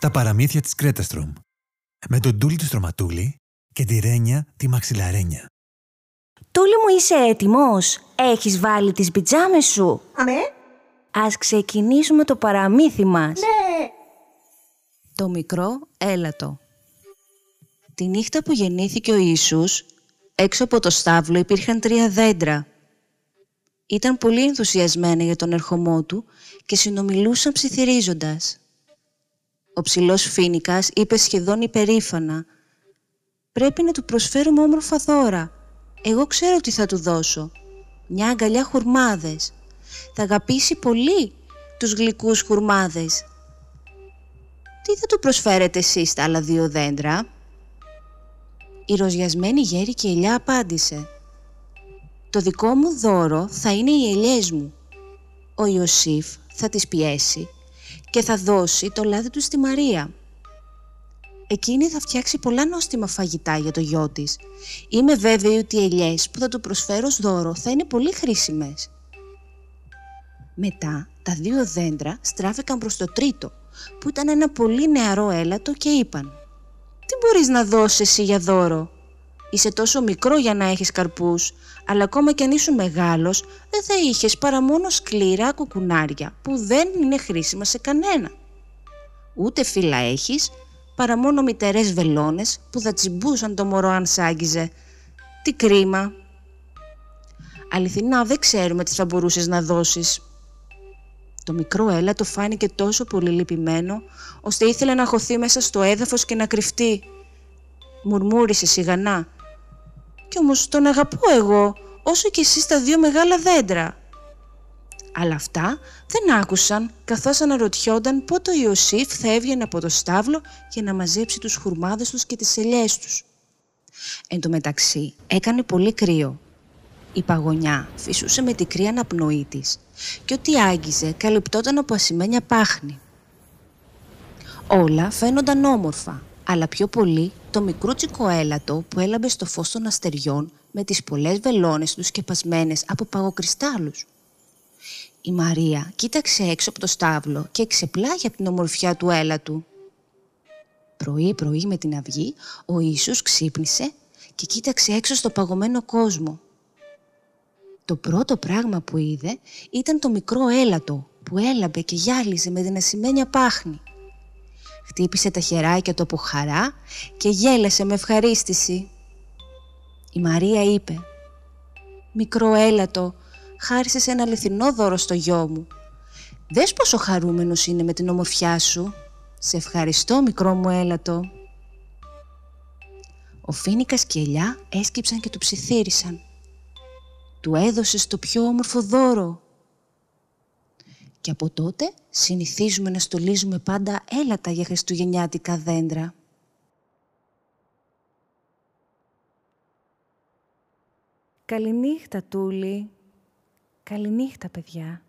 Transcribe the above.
Τα παραμύθια της Κρέταστρομ. Με τον Τούλη του Στρωματούλη και τη Ρένια τη Μαξιλαρένια. Τούλη μου είσαι έτοιμος; Έχεις βάλει τις πιτζάμες σου; Αμέ. Ας ξεκινήσουμε το παραμύθι μας. Ναι. Το μικρό έλατο. Τη νύχτα που γεννήθηκε ο Ιησούς, έξω από το στάβλο υπήρχαν τρία δέντρα. Ήταν πολύ ενθουσιασμένα για τον ερχομό του και συνομιλούσαν ψιθυρίζοντας. Ο ψηλός φίνικας είπε σχεδόν υπερήφανα «Πρέπει να του προσφέρουμε όμορφα δώρα. Εγώ ξέρω τι θα του δώσω. Μια αγκαλιά χουρμάδες. Θα αγαπήσει πολύ τους γλυκούς χουρμάδες. Τι θα του προσφέρετε εσείς τα άλλα δύο δέντρα» Η ροζιασμένη γέρη και η ελιά απάντησε «Το δικό μου δώρο θα είναι οι ελιές μου. Ο Ιωσήφ θα τις πιέσει και θα δώσει το λάδι του στη Μαρία. Εκείνη θα φτιάξει πολλά νόστιμα φαγητά για το γιο της. Είμαι βέβαιη ότι οι ελιές που θα του προσφέρω ως δώρο θα είναι πολύ χρήσιμες. Μετά τα δύο δέντρα στράφηκαν προς το τρίτο, που ήταν ένα πολύ νεαρό έλατο και είπαν «Τι μπορείς να δώσεις εσύ για δώρο» Είσαι τόσο μικρό για να έχεις καρπούς, αλλά ακόμα κι αν ήσουν μεγάλος, δεν θα είχες παρά μόνο σκληρά κουκουνάρια που δεν είναι χρήσιμα σε κανένα. Ούτε φύλλα έχεις, παρά μόνο μητερές βελόνες που θα τσιμπούσαν το μωρό αν σ' άγγιζε. Τι κρίμα. Αληθινά δεν ξέρουμε τι θα μπορούσες να δώσεις. Το μικρό έλα το φάνηκε τόσο πολύ λυπημένο, ώστε ήθελε να χωθεί μέσα στο έδαφος και να κρυφτεί. Μουρμούρισε σιγανά κι όμως τον αγαπώ εγώ, όσο και εσείς τα δύο μεγάλα δέντρα. Αλλά αυτά δεν άκουσαν, καθώς αναρωτιόνταν πότε ο Ιωσήφ θα έβγαινε από το στάβλο για να μαζέψει τους χουρμάδες τους και τις ελιές τους. Εν τω μεταξύ, έκανε πολύ κρύο. Η παγωνιά φυσούσε με την κρύα αναπνοή της και ό,τι άγγιζε καλυπτόταν από ασημένια πάχνη. Όλα φαίνονταν όμορφα, αλλά πιο πολύ το μικρούτσικο έλατο που έλαμπε στο φως των αστεριών με τις πολλές βελόνες τους σκεπασμένες από παγοκριστάλλους. Η Μαρία κοίταξε έξω από το στάβλο και ξεπλάγει από την ομορφιά του έλατου. Πρωί-πρωί με την αυγή, ο Ιησούς ξύπνησε και κοίταξε έξω στο παγωμένο κόσμο. Το πρώτο πράγμα που είδε ήταν το μικρό έλατο που έλαμπε και γυάλιζε με την ασημένια πάχνη. Χτύπησε τα χεράκια του από χαρά και γέλασε με ευχαρίστηση. Η Μαρία είπε «Μικρό έλατο, χάρισες ένα αληθινό δώρο στο γιο μου. Δες πόσο χαρούμενος είναι με την ομορφιά σου. Σε ευχαριστώ μικρό μου έλατο». Ο Φίνικας και η Ελιά έσκυψαν και του ψιθύρισαν. «Του έδωσες το πιο όμορφο δώρο», και από τότε συνηθίζουμε να στολίζουμε πάντα έλατα για χριστουγεννιάτικα δέντρα. Καληνύχτα, Τούλη. Καληνύχτα, παιδιά.